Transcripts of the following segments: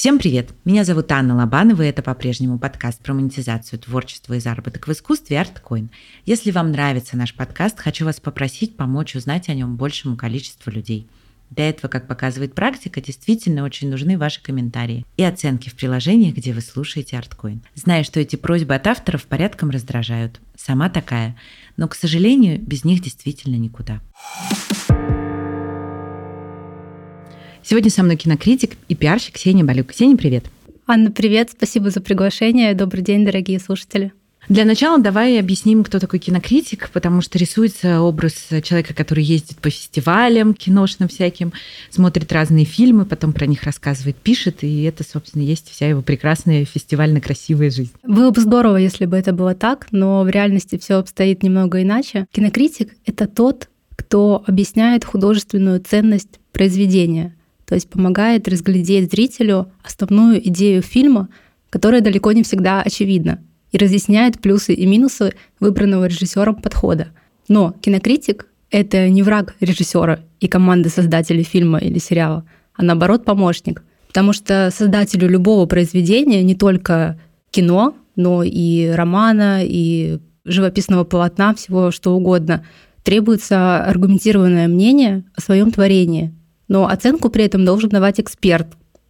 Всем привет! Меня зовут Анна Лобанова, и это по-прежнему подкаст про монетизацию творчества и заработок в искусстве ArtCoin. Если вам нравится наш подкаст, хочу вас попросить помочь узнать о нем большему количеству людей. Для этого, как показывает практика, действительно очень нужны ваши комментарии и оценки в приложениях, где вы слушаете ArtCoin. Знаю, что эти просьбы от авторов порядком раздражают. Сама такая. Но, к сожалению, без них действительно никуда. Сегодня со мной кинокритик и пиарщик Ксения Балюк. Ксения, привет. Анна, привет. Спасибо за приглашение. Добрый день, дорогие слушатели. Для начала давай объясним, кто такой кинокритик, потому что рисуется образ человека, который ездит по фестивалям киношным всяким, смотрит разные фильмы, потом про них рассказывает, пишет, и это, собственно, есть вся его прекрасная фестивально-красивая жизнь. Было бы здорово, если бы это было так, но в реальности все обстоит немного иначе. Кинокритик — это тот, кто объясняет художественную ценность произведения — то есть помогает разглядеть зрителю основную идею фильма, которая далеко не всегда очевидна, и разъясняет плюсы и минусы выбранного режиссером подхода. Но кинокритик — это не враг режиссера и команды создателей фильма или сериала, а наоборот помощник. Потому что создателю любого произведения, не только кино, но и романа, и живописного полотна, всего что угодно, требуется аргументированное мнение о своем творении, но оценку при этом должен давать эксперт,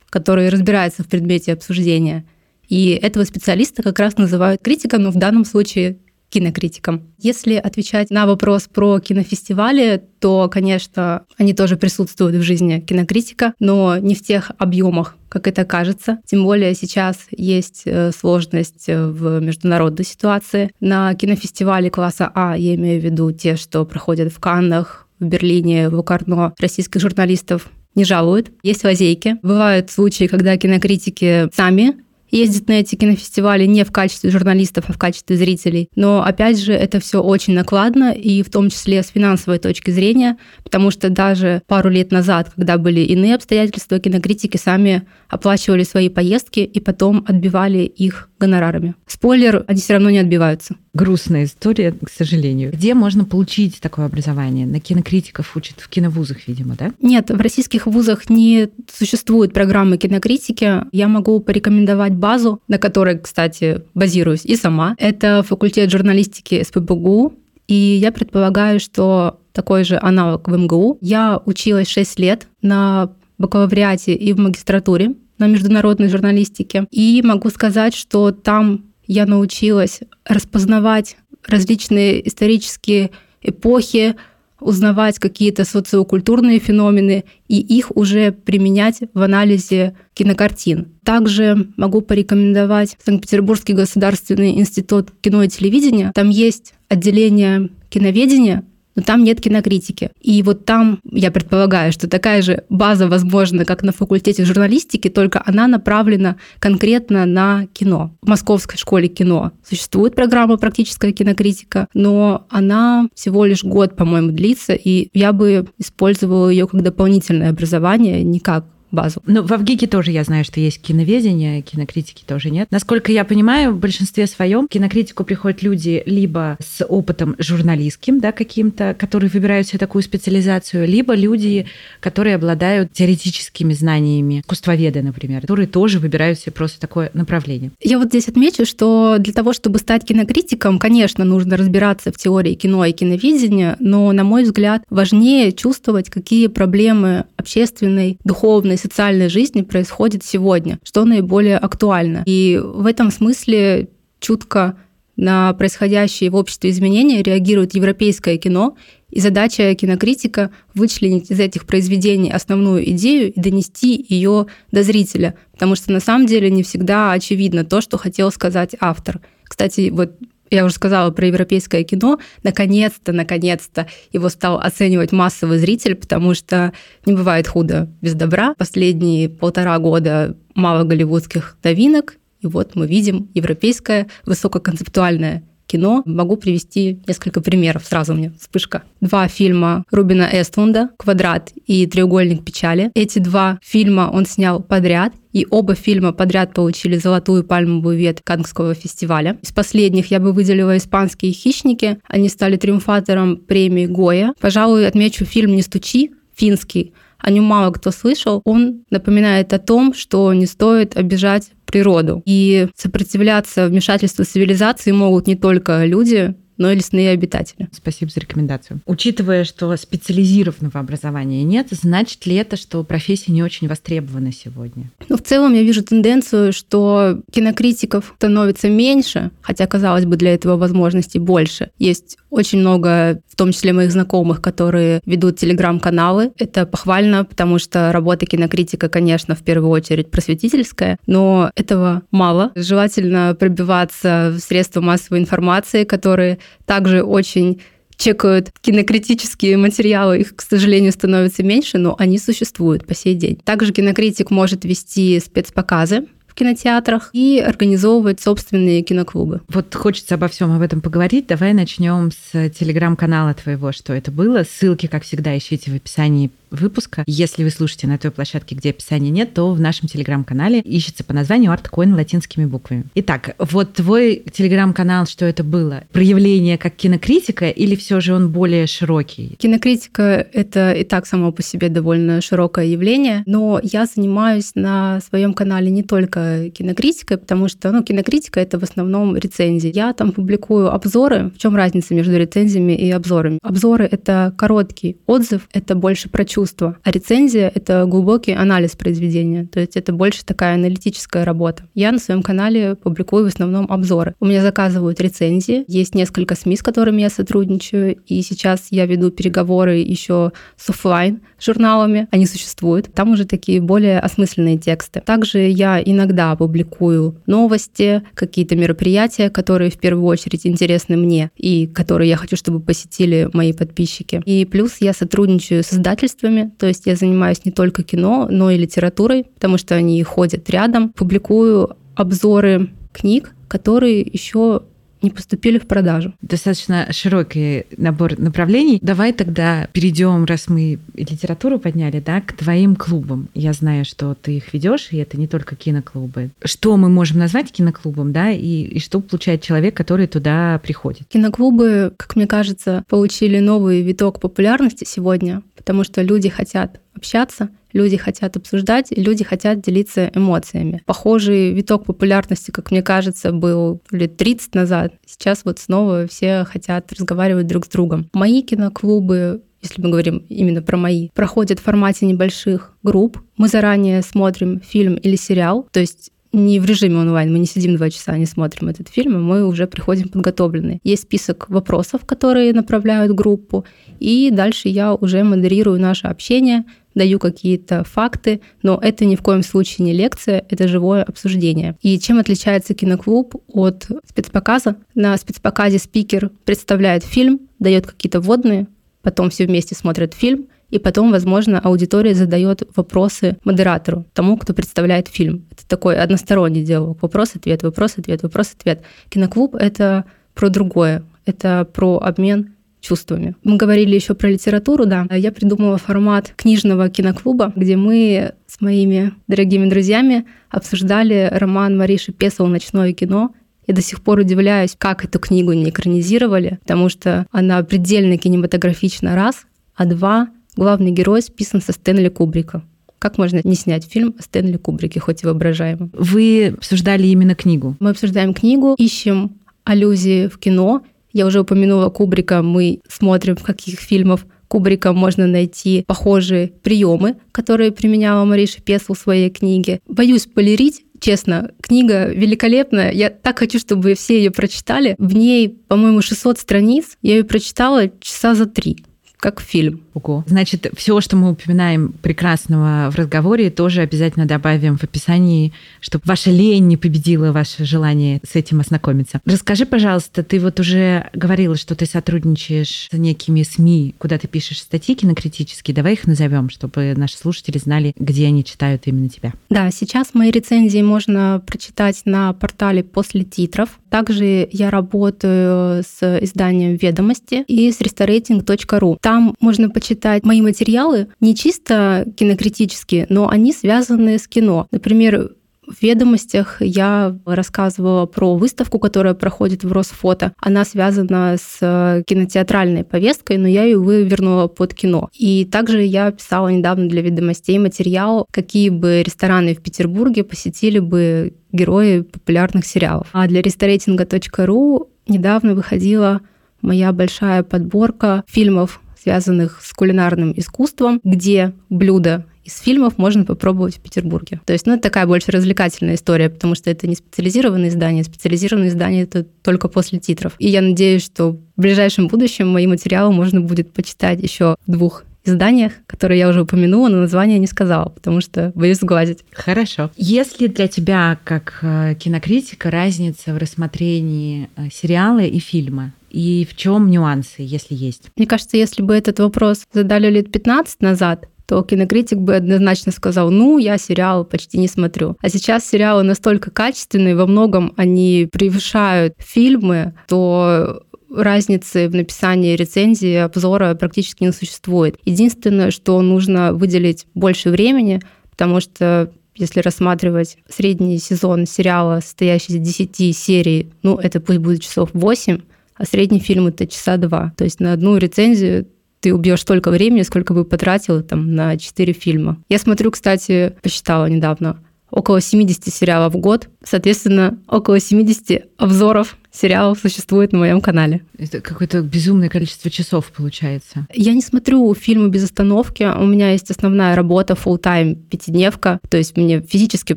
который разбирается в предмете обсуждения. И этого специалиста как раз называют критиком, но в данном случае кинокритиком. Если отвечать на вопрос про кинофестивали, то, конечно, они тоже присутствуют в жизни кинокритика, но не в тех объемах, как это кажется. Тем более сейчас есть э, сложность в международной ситуации. На кинофестивале класса А, я имею в виду те, что проходят в Каннах, в Берлине, в Лукарно российских журналистов не жалуют. Есть лазейки. Бывают случаи, когда кинокритики сами ездят на эти кинофестивали не в качестве журналистов, а в качестве зрителей. Но опять же, это все очень накладно, и в том числе с финансовой точки зрения, потому что даже пару лет назад, когда были иные обстоятельства, кинокритики сами оплачивали свои поездки и потом отбивали их гонорарами. Спойлер, они все равно не отбиваются. Грустная история, к сожалению. Где можно получить такое образование? На кинокритиков учат в киновузах, видимо, да? Нет, в российских вузах не существует программы кинокритики. Я могу порекомендовать базу, на которой, кстати, базируюсь и сама. Это факультет журналистики СПБГУ. И я предполагаю, что такой же аналог в МГУ. Я училась 6 лет на бакалавриате и в магистратуре на международной журналистике. И могу сказать, что там я научилась распознавать различные исторические эпохи, узнавать какие-то социокультурные феномены и их уже применять в анализе кинокартин. Также могу порекомендовать Санкт-Петербургский государственный институт кино и телевидения. Там есть отделение киноведения, но там нет кинокритики. И вот там, я предполагаю, что такая же база возможна, как на факультете журналистики, только она направлена конкретно на кино. В Московской школе кино существует программа «Практическая кинокритика», но она всего лишь год, по-моему, длится, и я бы использовала ее как дополнительное образование, не как базу. Ну, в Авгике тоже я знаю, что есть киноведение, кинокритики тоже нет. Насколько я понимаю, в большинстве своем кинокритику приходят люди либо с опытом журналистским, да, каким-то, которые выбирают себе такую специализацию, либо люди, которые обладают теоретическими знаниями, искусствоведы, например, которые тоже выбирают себе просто такое направление. Я вот здесь отмечу, что для того, чтобы стать кинокритиком, конечно, нужно разбираться в теории кино и киновидения, но, на мой взгляд, важнее чувствовать, какие проблемы общественной, духовной, социальной жизни происходит сегодня, что наиболее актуально. И в этом смысле чутко на происходящие в обществе изменения реагирует европейское кино, и задача кинокритика — вычленить из этих произведений основную идею и донести ее до зрителя, потому что на самом деле не всегда очевидно то, что хотел сказать автор. Кстати, вот я уже сказала про европейское кино, наконец-то, наконец-то его стал оценивать массовый зритель, потому что не бывает худо без добра. Последние полтора года мало голливудских новинок, и вот мы видим европейское высококонцептуальное кино. Могу привести несколько примеров. Сразу мне вспышка. Два фильма Рубина Эстлунда «Квадрат» и «Треугольник печали». Эти два фильма он снял подряд, и оба фильма подряд получили золотую пальмовую ветвь Каннского фестиваля. Из последних я бы выделила «Испанские хищники». Они стали триумфатором премии Гоя. Пожалуй, отмечу фильм «Не стучи», финский, о нем мало кто слышал. Он напоминает о том, что не стоит обижать природу. И сопротивляться вмешательству цивилизации могут не только люди, но и лесные обитатели. Спасибо за рекомендацию. Учитывая, что специализированного образования нет, значит ли это, что профессия не очень востребована сегодня? Ну, в целом я вижу тенденцию, что кинокритиков становится меньше, хотя, казалось бы, для этого возможностей больше. Есть очень много, в том числе моих знакомых, которые ведут телеграм-каналы. Это похвально, потому что работа кинокритика, конечно, в первую очередь просветительская, но этого мало. Желательно пробиваться в средства массовой информации, которые также очень чекают кинокритические материалы, их, к сожалению, становится меньше, но они существуют по сей день. Также кинокритик может вести спецпоказы, в кинотеатрах и организовывать собственные киноклубы. Вот хочется обо всем об этом поговорить. Давай начнем с телеграм-канала твоего, что это было. Ссылки, как всегда, ищите в описании выпуска. Если вы слушаете на той площадке, где описания нет, то в нашем телеграм-канале ищется по названию ArtCoin латинскими буквами. Итак, вот твой телеграм-канал, что это было? Проявление как кинокритика или все же он более широкий? Кинокритика — это и так само по себе довольно широкое явление, но я занимаюсь на своем канале не только кинокритикой, потому что ну, кинокритика — это в основном рецензии. Я там публикую обзоры. В чем разница между рецензиями и обзорами? Обзоры — это короткий отзыв, это больше про чувства. А рецензия — это глубокий анализ произведения, то есть это больше такая аналитическая работа. Я на своем канале публикую в основном обзоры. У меня заказывают рецензии, есть несколько СМИ, с которыми я сотрудничаю, и сейчас я веду переговоры еще с офлайн журналами, они существуют. Там уже такие более осмысленные тексты. Также я иногда публикую новости, какие-то мероприятия, которые в первую очередь интересны мне и которые я хочу, чтобы посетили мои подписчики. И плюс я сотрудничаю с издательствами, издательствами, то есть я занимаюсь не только кино, но и литературой, потому что они ходят рядом. Публикую обзоры книг, которые еще не поступили в продажу. Достаточно широкий набор направлений. Давай тогда перейдем, раз мы литературу подняли, да, к твоим клубам. Я знаю, что ты их ведешь, и это не только киноклубы. Что мы можем назвать киноклубом, да, и, и что получает человек, который туда приходит? Киноклубы, как мне кажется, получили новый виток популярности сегодня, потому что люди хотят общаться, люди хотят обсуждать, люди хотят делиться эмоциями. Похожий виток популярности, как мне кажется, был лет 30 назад. Сейчас вот снова все хотят разговаривать друг с другом. Мои киноклубы если мы говорим именно про мои, проходят в формате небольших групп. Мы заранее смотрим фильм или сериал, то есть не в режиме онлайн, мы не сидим два часа, не смотрим этот фильм, а мы уже приходим подготовленные. Есть список вопросов, которые направляют группу, и дальше я уже модерирую наше общение, даю какие-то факты, но это ни в коем случае не лекция, это живое обсуждение. И чем отличается киноклуб от спецпоказа? На спецпоказе спикер представляет фильм, дает какие-то вводные, потом все вместе смотрят фильм, и потом, возможно, аудитория задает вопросы модератору, тому, кто представляет фильм. Это такой односторонний диалог. Вопрос-ответ, вопрос-ответ, вопрос-ответ. Киноклуб — это про другое. Это про обмен чувствами. Мы говорили еще про литературу, да. Я придумала формат книжного киноклуба, где мы с моими дорогими друзьями обсуждали роман Мариши Песол «Ночное кино», я до сих пор удивляюсь, как эту книгу не экранизировали, потому что она предельно кинематографична, раз, а два, главный герой списан со Стэнли Кубрика. Как можно не снять фильм о Стэнли Кубрике, хоть и воображаемом? Вы обсуждали именно книгу? Мы обсуждаем книгу, ищем аллюзии в кино. Я уже упомянула Кубрика, мы смотрим, в каких фильмах Кубрика можно найти похожие приемы, которые применяла Мариша Песл в своей книге. Боюсь полирить, честно, книга великолепная. Я так хочу, чтобы все ее прочитали. В ней, по-моему, 600 страниц. Я ее прочитала часа за три как фильм. Ого. Значит, все, что мы упоминаем прекрасного в разговоре, тоже обязательно добавим в описании, чтобы ваша лень не победила ваше желание с этим ознакомиться. Расскажи, пожалуйста, ты вот уже говорила, что ты сотрудничаешь с некими СМИ, куда ты пишешь статьи кинокритические. Давай их назовем, чтобы наши слушатели знали, где они читают именно тебя. Да, сейчас мои рецензии можно прочитать на портале после титров. Также я работаю с изданием «Ведомости» и с restaurating.ru. Там можно почитать мои материалы, не чисто кинокритические, но они связаны с кино. Например, В ведомостях я рассказывала про выставку, которая проходит в Росфото. Она связана с э, кинотеатральной повесткой, но я ее вывернула под кино. И также я писала недавно для ведомостей материал, какие бы рестораны в Петербурге посетили бы герои популярных сериалов. А для ресторейтинга.ру недавно выходила моя большая подборка фильмов, связанных с кулинарным искусством, где блюда из фильмов можно попробовать в Петербурге. То есть, ну, это такая больше развлекательная история, потому что это не специализированные издания, специализированные издания это только после титров. И я надеюсь, что в ближайшем будущем мои материалы можно будет почитать еще в двух изданиях, которые я уже упомянула, но название не сказала, потому что боюсь сглазить. Хорошо. Есть ли для тебя, как э, кинокритика, разница в рассмотрении э, сериала и фильма? И в чем нюансы, если есть? Мне кажется, если бы этот вопрос задали лет 15 назад, то кинокритик бы однозначно сказал, ну, я сериал почти не смотрю. А сейчас сериалы настолько качественные, во многом они превышают фильмы, то разницы в написании рецензии, обзора практически не существует. Единственное, что нужно выделить больше времени, потому что если рассматривать средний сезон сериала, состоящий из 10 серий, ну, это пусть будет часов 8, а средний фильм это часа два. То есть на одну рецензию ты убьешь столько времени, сколько бы потратил там на 4 фильма. Я смотрю, кстати, посчитала недавно, около 70 сериалов в год. Соответственно, около 70 обзоров сериалов существует на моем канале. Это какое-то безумное количество часов получается. Я не смотрю фильмы без остановки. У меня есть основная работа, full time пятидневка. То есть мне физически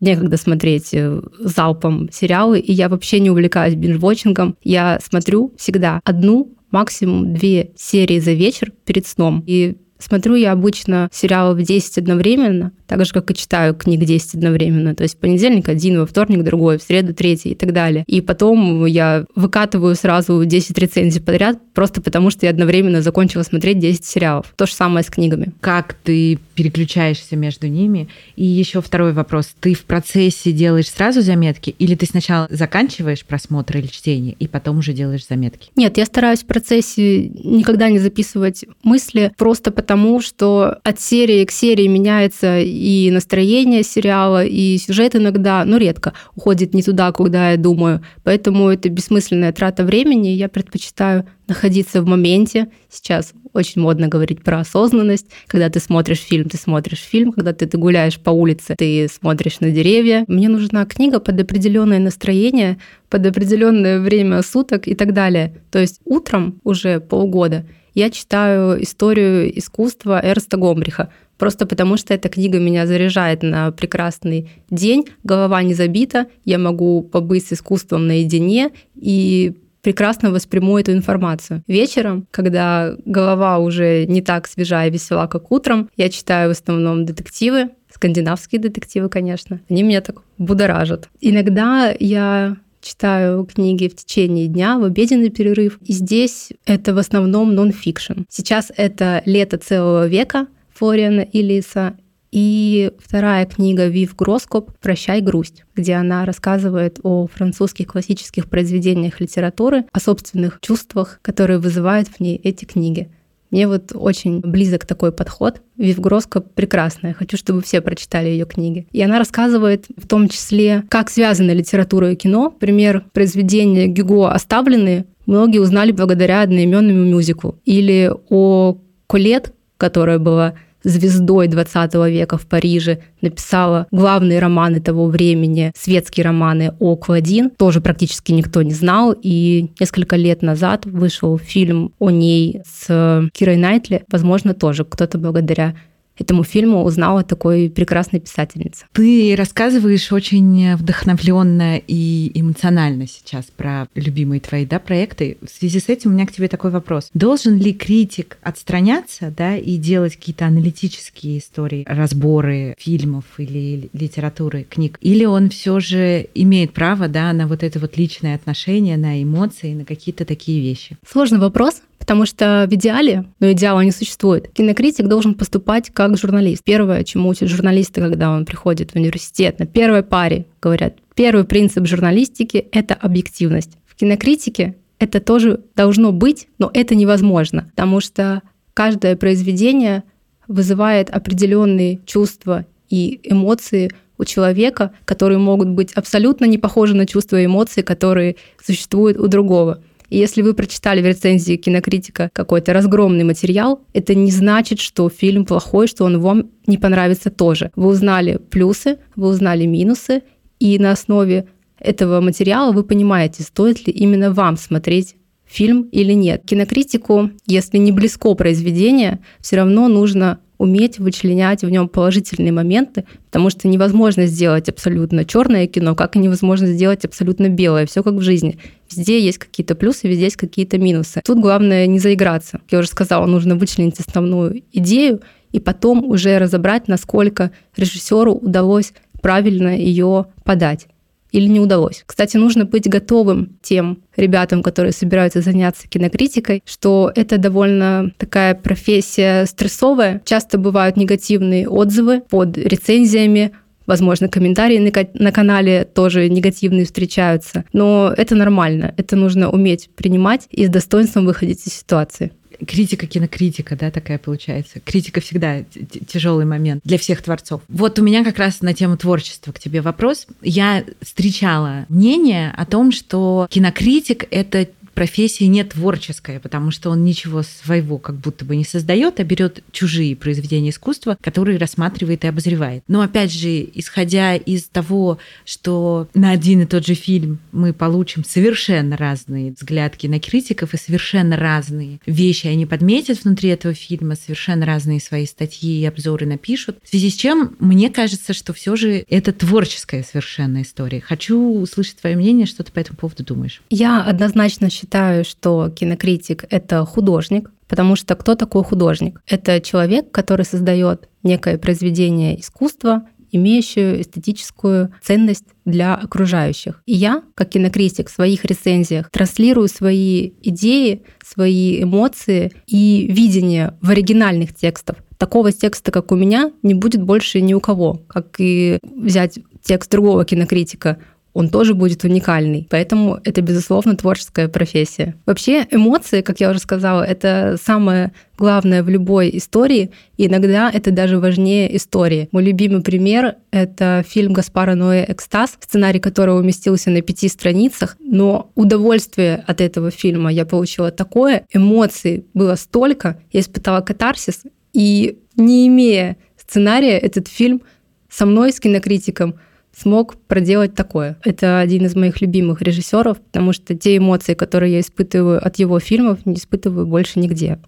некогда смотреть э, залпом сериалы, и я вообще не увлекаюсь бинж-вотчингом. Я смотрю всегда одну максимум две серии за вечер перед сном. И Смотрю я обычно сериалы в 10 одновременно, так же, как и читаю книг 10 одновременно. То есть в понедельник один, во вторник другой, в среду третий и так далее. И потом я выкатываю сразу 10 рецензий подряд, просто потому что я одновременно закончила смотреть 10 сериалов. То же самое с книгами. Как ты переключаешься между ними? И еще второй вопрос. Ты в процессе делаешь сразу заметки или ты сначала заканчиваешь просмотр или чтение и потом уже делаешь заметки? Нет, я стараюсь в процессе никогда не записывать мысли, просто потому тому, что от серии к серии меняется и настроение сериала, и сюжет иногда, но редко, уходит не туда, куда я думаю. Поэтому это бессмысленная трата времени. Я предпочитаю находиться в моменте. Сейчас очень модно говорить про осознанность. Когда ты смотришь фильм, ты смотришь фильм. Когда ты, ты гуляешь по улице, ты смотришь на деревья. Мне нужна книга под определенное настроение, под определенное время суток и так далее. То есть утром уже полгода – я читаю историю искусства Эрста Гомбриха, просто потому что эта книга меня заряжает на прекрасный день, голова не забита, я могу побыть с искусством наедине и прекрасно восприму эту информацию. Вечером, когда голова уже не так свежа и весела, как утром, я читаю в основном детективы, скандинавские детективы, конечно. Они меня так будоражат. Иногда я читаю книги в течение дня, в обеденный перерыв. И здесь это в основном нон-фикшн. Сейчас это «Лето целого века» Флориана Илиса и вторая книга Вив Гроскоп «Прощай, грусть», где она рассказывает о французских классических произведениях литературы, о собственных чувствах, которые вызывают в ней эти книги. Мне вот очень близок такой подход. Вив Гроско прекрасная. Хочу, чтобы все прочитали ее книги. И она рассказывает в том числе, как связаны литература и кино. Пример произведения Гюго «Оставленные» многие узнали благодаря одноименному мюзиклу. Или о Колет, которая была звездой 20 века в Париже, написала главные романы того времени, светские романы о Клодин. Тоже практически никто не знал. И несколько лет назад вышел фильм о ней с Кирой Найтли. Возможно, тоже кто-то благодаря этому фильму узнала такой прекрасной писательнице. Ты рассказываешь очень вдохновленно и эмоционально сейчас про любимые твои да, проекты. В связи с этим у меня к тебе такой вопрос. Должен ли критик отстраняться да, и делать какие-то аналитические истории, разборы фильмов или литературы, книг? Или он все же имеет право да, на вот это вот личное отношение, на эмоции, на какие-то такие вещи? Сложный вопрос. Потому что в идеале, но идеала не существует, кинокритик должен поступать как журналист. Первое, чему учат журналисты, когда он приходит в университет, на первой паре говорят, первый принцип журналистики — это объективность. В кинокритике это тоже должно быть, но это невозможно, потому что каждое произведение вызывает определенные чувства и эмоции у человека, которые могут быть абсолютно не похожи на чувства и эмоции, которые существуют у другого. И если вы прочитали в рецензии кинокритика какой-то разгромный материал, это не значит, что фильм плохой, что он вам не понравится тоже. Вы узнали плюсы, вы узнали минусы, и на основе этого материала вы понимаете, стоит ли именно вам смотреть фильм или нет. Кинокритику, если не близко произведение, все равно нужно уметь вычленять в нем положительные моменты, потому что невозможно сделать абсолютно черное кино, как и невозможно сделать абсолютно белое. Все как в жизни. Везде есть какие-то плюсы, везде есть какие-то минусы. Тут главное не заиграться. Я уже сказала, нужно вычленить основную идею и потом уже разобрать, насколько режиссеру удалось правильно ее подать или не удалось. Кстати, нужно быть готовым тем ребятам, которые собираются заняться кинокритикой, что это довольно такая профессия стрессовая. Часто бывают негативные отзывы под рецензиями, возможно, комментарии на канале тоже негативные встречаются. Но это нормально, это нужно уметь принимать и с достоинством выходить из ситуации критика кинокритика, да, такая получается. Критика всегда тяжелый момент для всех творцов. Вот у меня как раз на тему творчества к тебе вопрос. Я встречала мнение о том, что кинокритик — это профессия не творческая, потому что он ничего своего как будто бы не создает, а берет чужие произведения искусства, которые рассматривает и обозревает. Но опять же, исходя из того, что на один и тот же фильм мы получим совершенно разные взгляды кинокритиков и совершенно разные вещи они подметят внутри этого фильма, совершенно разные свои статьи и обзоры напишут. В связи с чем мне кажется, что все же это творческая совершенно история. Хочу услышать твое мнение, что ты по этому поводу думаешь. Я однозначно считаю, считаю, что кинокритик — это художник, потому что кто такой художник? Это человек, который создает некое произведение искусства, имеющую эстетическую ценность для окружающих. И я, как кинокритик, в своих рецензиях транслирую свои идеи, свои эмоции и видение в оригинальных текстах. Такого текста, как у меня, не будет больше ни у кого. Как и взять текст другого кинокритика он тоже будет уникальный. Поэтому это, безусловно, творческая профессия. Вообще эмоции, как я уже сказала, это самое главное в любой истории, и иногда это даже важнее истории. Мой любимый пример — это фильм Гаспара Ноэ «Экстаз», сценарий которого уместился на пяти страницах, но удовольствие от этого фильма я получила такое, эмоций было столько, я испытала катарсис, и не имея сценария, этот фильм со мной, с кинокритиком, смог проделать такое. Это один из моих любимых режиссеров, потому что те эмоции, которые я испытываю от его фильмов, не испытываю больше нигде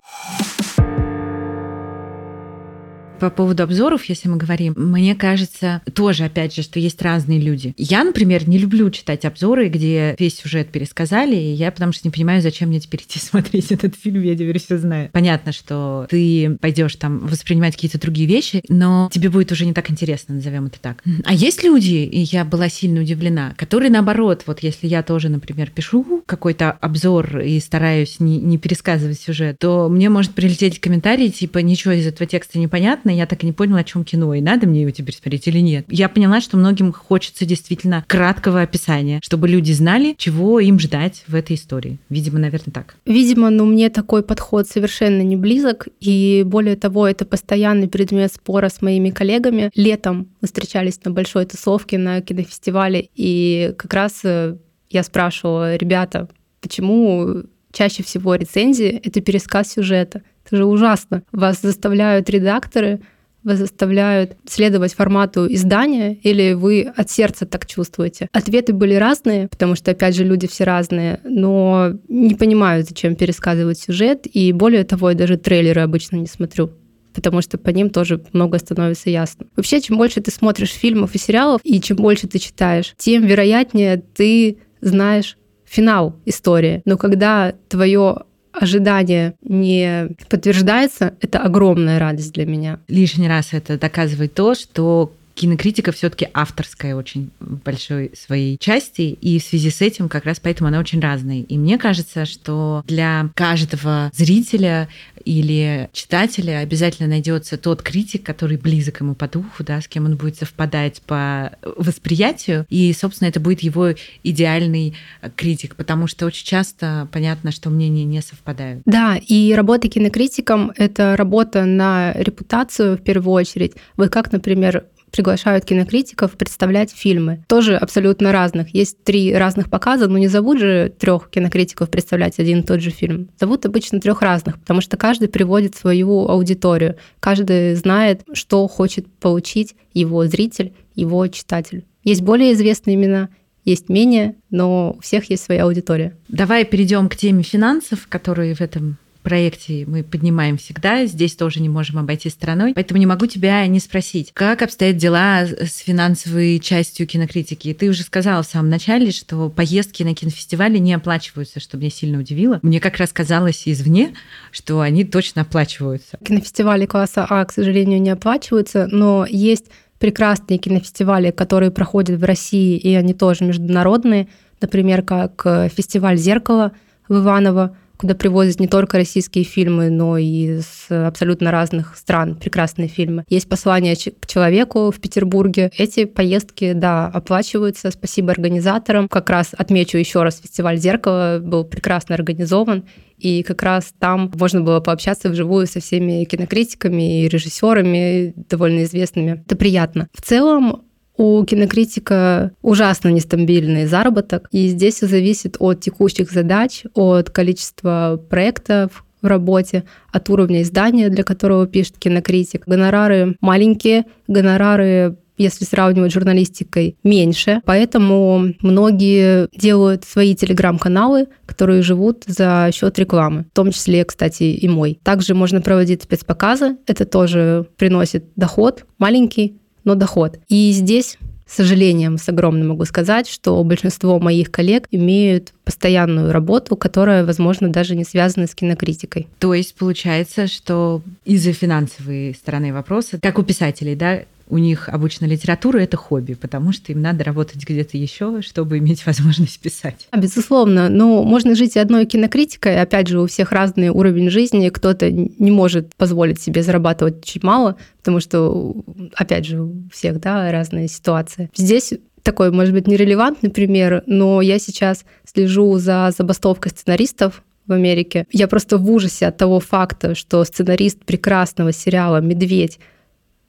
по поводу обзоров, если мы говорим, мне кажется тоже, опять же, что есть разные люди. Я, например, не люблю читать обзоры, где весь сюжет пересказали, и я потому что не понимаю, зачем мне теперь идти смотреть этот фильм, я теперь все знаю. Понятно, что ты пойдешь там воспринимать какие-то другие вещи, но тебе будет уже не так интересно, назовем это так. А есть люди, и я была сильно удивлена, которые наоборот, вот если я тоже, например, пишу какой-то обзор и стараюсь не, не пересказывать сюжет, то мне может прилететь комментарий типа ничего из этого текста не понятно, я так и не поняла, о чем кино, и надо мне его теперь смотреть или нет. Я поняла, что многим хочется действительно краткого описания, чтобы люди знали, чего им ждать в этой истории. Видимо, наверное, так. Видимо, но мне такой подход совершенно не близок, и более того, это постоянный предмет спора с моими коллегами. Летом мы встречались на большой тусовке на кинофестивале, и как раз э, я спрашивала, ребята, почему чаще всего рецензии — это пересказ сюжета? Это же ужасно. Вас заставляют редакторы вас заставляют следовать формату издания, или вы от сердца так чувствуете? Ответы были разные, потому что, опять же, люди все разные, но не понимаю, зачем пересказывать сюжет, и более того, я даже трейлеры обычно не смотрю потому что по ним тоже много становится ясно. Вообще, чем больше ты смотришь фильмов и сериалов, и чем больше ты читаешь, тем вероятнее ты знаешь финал истории. Но когда твое ожидание не подтверждается, это огромная радость для меня. Лишний раз это доказывает то, что кинокритика все-таки авторская очень большой своей части, и в связи с этим как раз поэтому она очень разная. И мне кажется, что для каждого зрителя или читателя обязательно найдется тот критик, который близок ему по духу, да, с кем он будет совпадать по восприятию, и, собственно, это будет его идеальный критик, потому что очень часто понятно, что мнения не совпадают. Да, и работа кинокритиком — это работа на репутацию в первую очередь. Вы как, например, приглашают кинокритиков представлять фильмы. Тоже абсолютно разных. Есть три разных показа, но не зовут же трех кинокритиков представлять один и тот же фильм. Зовут обычно трех разных, потому что каждый приводит свою аудиторию. Каждый знает, что хочет получить его зритель, его читатель. Есть более известные имена, есть менее, но у всех есть своя аудитория. Давай перейдем к теме финансов, которые в этом проекте мы поднимаем всегда, здесь тоже не можем обойти стороной. Поэтому не могу тебя не спросить, как обстоят дела с финансовой частью кинокритики? Ты уже сказала в самом начале, что поездки на кинофестивали не оплачиваются, что меня сильно удивило. Мне как раз казалось извне, что они точно оплачиваются. Кинофестивали класса А, к сожалению, не оплачиваются, но есть прекрасные кинофестивали, которые проходят в России, и они тоже международные, например, как э, фестиваль «Зеркало» в Иваново, куда привозят не только российские фильмы, но и с абсолютно разных стран прекрасные фильмы. Есть послание к человеку в Петербурге. Эти поездки, да, оплачиваются. Спасибо организаторам. Как раз отмечу еще раз фестиваль «Зеркало» был прекрасно организован. И как раз там можно было пообщаться вживую со всеми кинокритиками и режиссерами довольно известными. Это приятно. В целом, у кинокритика ужасно нестабильный заработок, и здесь все зависит от текущих задач, от количества проектов, в работе, от уровня издания, для которого пишет кинокритик. Гонорары маленькие, гонорары если сравнивать с журналистикой, меньше. Поэтому многие делают свои телеграм-каналы, которые живут за счет рекламы, в том числе, кстати, и мой. Также можно проводить спецпоказы, это тоже приносит доход маленький, но доход. И здесь с сожалением, с огромным могу сказать, что большинство моих коллег имеют постоянную работу, которая, возможно, даже не связана с кинокритикой. То есть получается, что из-за финансовой стороны вопроса, как у писателей, да, у них обычно литература это хобби, потому что им надо работать где-то еще, чтобы иметь возможность писать. Безусловно, но можно жить одной кинокритикой. Опять же, у всех разный уровень жизни. Кто-то не может позволить себе зарабатывать очень мало, потому что, опять же, у всех да, разная ситуация. Здесь такой, может быть, нерелевантный пример, но я сейчас слежу за забастовкой сценаристов в Америке. Я просто в ужасе от того факта, что сценарист прекрасного сериала «Медведь»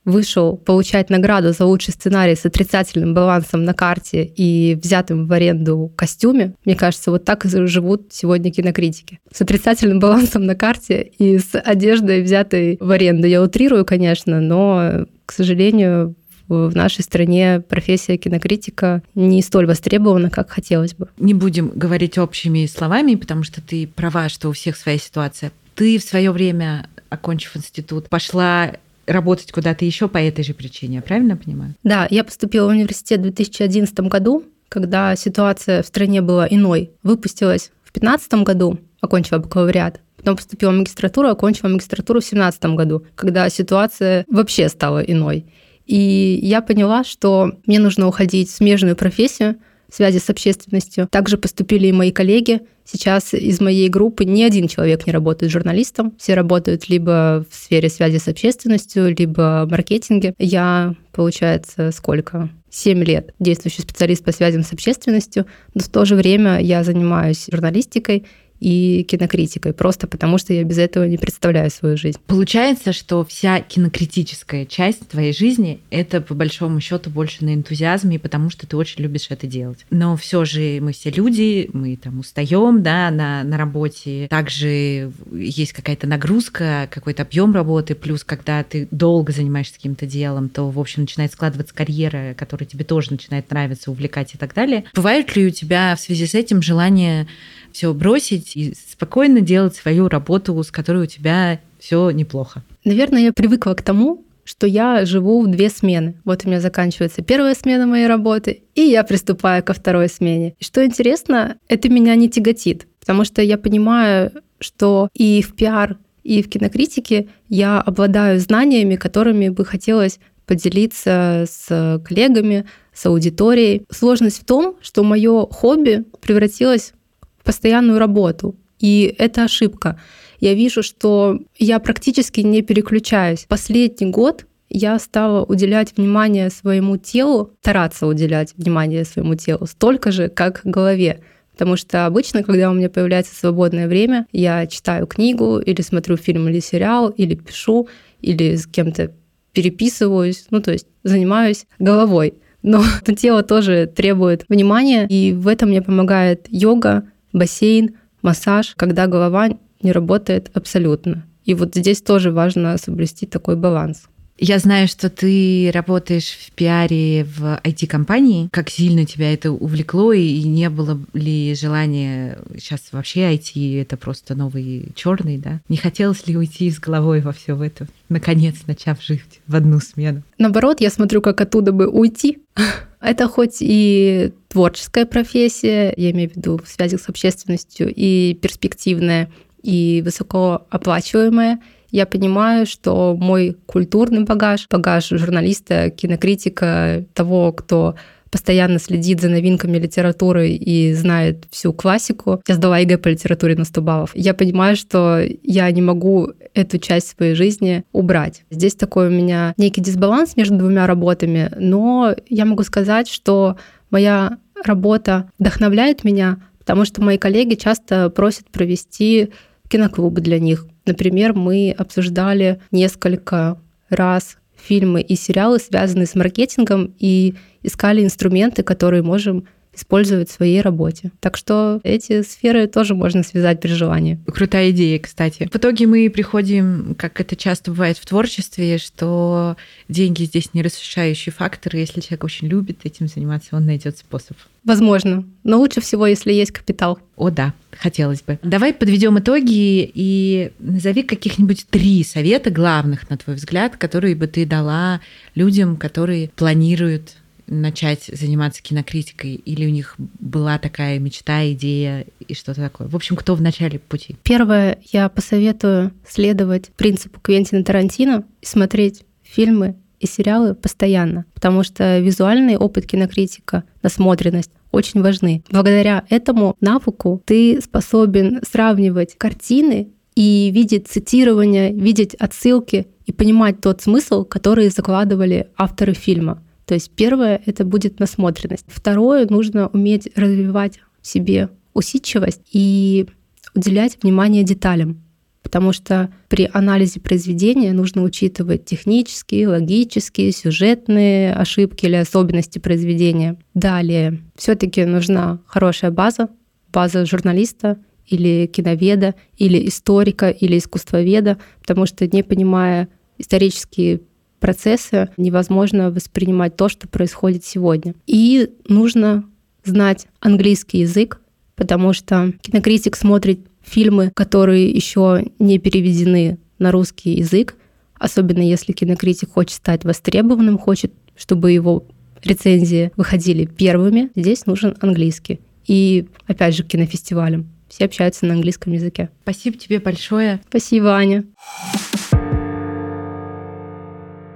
вышел получать награду за лучший сценарий с отрицательным балансом на карте и взятым в аренду костюме, мне кажется, вот так и живут сегодня кинокритики. С отрицательным балансом на карте и с одеждой, взятой в аренду. Я утрирую, конечно, но, к сожалению, в нашей стране профессия кинокритика не столь востребована, как хотелось бы. Не будем говорить общими словами, потому что ты права, что у всех своя ситуация. Ты в свое время, окончив институт, пошла работать куда-то еще по этой же причине, я правильно понимаю? Да, я поступила в университет в 2011 году, когда ситуация в стране была иной. Выпустилась в 2015 году, окончила бакалавриат. Потом поступила в магистратуру, окончила магистратуру в 2017 году, когда ситуация вообще стала иной. И я поняла, что мне нужно уходить в смежную профессию, связи с общественностью. Также поступили и мои коллеги. Сейчас из моей группы ни один человек не работает журналистом. Все работают либо в сфере связи с общественностью, либо в маркетинге. Я, получается, сколько? 7 лет действующий специалист по связям с общественностью, но в то же время я занимаюсь журналистикой и кинокритикой, просто потому что я без этого не представляю свою жизнь. Получается, что вся кинокритическая часть твоей жизни — это, по большому счету, больше на энтузиазме, потому что ты очень любишь это делать. Но все же мы все люди, мы там устаем, да, на, на работе. Также есть какая-то нагрузка, какой-то объем работы, плюс когда ты долго занимаешься каким-то делом, то, в общем, начинает складываться карьера, которая тебе тоже начинает нравиться, увлекать и так далее. Бывает ли у тебя в связи с этим желание все бросить и спокойно делать свою работу, с которой у тебя все неплохо? Наверное, я привыкла к тому, что я живу в две смены. Вот у меня заканчивается первая смена моей работы, и я приступаю ко второй смене. И что интересно, это меня не тяготит, потому что я понимаю, что и в пиар, и в кинокритике я обладаю знаниями, которыми бы хотелось поделиться с коллегами, с аудиторией. Сложность в том, что мое хобби превратилось постоянную работу. И это ошибка. Я вижу, что я практически не переключаюсь. Последний год я стала уделять внимание своему телу, стараться уделять внимание своему телу столько же, как голове. Потому что обычно, когда у меня появляется свободное время, я читаю книгу или смотрю фильм или сериал, или пишу, или с кем-то переписываюсь, ну то есть занимаюсь головой. Но тело тоже требует внимания, и в этом мне помогает йога, бассейн, массаж, когда голова не работает абсолютно. И вот здесь тоже важно соблюсти такой баланс. Я знаю, что ты работаешь в пиаре в IT-компании. Как сильно тебя это увлекло, и не было ли желания сейчас вообще IT это просто новый черный, да? Не хотелось ли уйти с головой во все это, наконец начав жить в одну смену? Наоборот, я смотрю, как оттуда бы уйти. Это хоть и творческая профессия, я имею в виду в связи с общественностью, и перспективная, и высокооплачиваемая, я понимаю, что мой культурный багаж, багаж журналиста, кинокритика, того, кто постоянно следит за новинками литературы и знает всю классику. Я сдала ЕГЭ по литературе на 100 баллов. Я понимаю, что я не могу эту часть своей жизни убрать. Здесь такой у меня некий дисбаланс между двумя работами, но я могу сказать, что моя работа вдохновляет меня, потому что мои коллеги часто просят провести киноклубы для них. Например, мы обсуждали несколько раз фильмы и сериалы, связанные с маркетингом, и искали инструменты, которые можем использовать в своей работе. Так что эти сферы тоже можно связать при желании. Крутая идея, кстати. В итоге мы приходим, как это часто бывает в творчестве, что деньги здесь не решающий фактор. Если человек очень любит этим заниматься, он найдет способ. Возможно. Но лучше всего, если есть капитал. О, да, хотелось бы. Давай подведем итоги и назови каких-нибудь три совета главных, на твой взгляд, которые бы ты дала людям, которые планируют начать заниматься кинокритикой, или у них была такая мечта, идея и что-то такое? В общем, кто в начале пути? Первое, я посоветую следовать принципу Квентина Тарантино и смотреть фильмы и сериалы постоянно, потому что визуальный опыт кинокритика, насмотренность очень важны. Благодаря этому навыку ты способен сравнивать картины и видеть цитирования, видеть отсылки и понимать тот смысл, который закладывали авторы фильма. То есть первое — это будет насмотренность. Второе — нужно уметь развивать в себе усидчивость и уделять внимание деталям. Потому что при анализе произведения нужно учитывать технические, логические, сюжетные ошибки или особенности произведения. Далее, все-таки нужна хорошая база, база журналиста или киноведа, или историка, или искусствоведа, потому что не понимая исторические процессы, невозможно воспринимать то, что происходит сегодня. И нужно знать английский язык, потому что кинокритик смотрит фильмы, которые еще не переведены на русский язык, особенно если кинокритик хочет стать востребованным, хочет, чтобы его рецензии выходили первыми, здесь нужен английский. И опять же к кинофестивалям. Все общаются на английском языке. Спасибо тебе большое. Спасибо, Аня.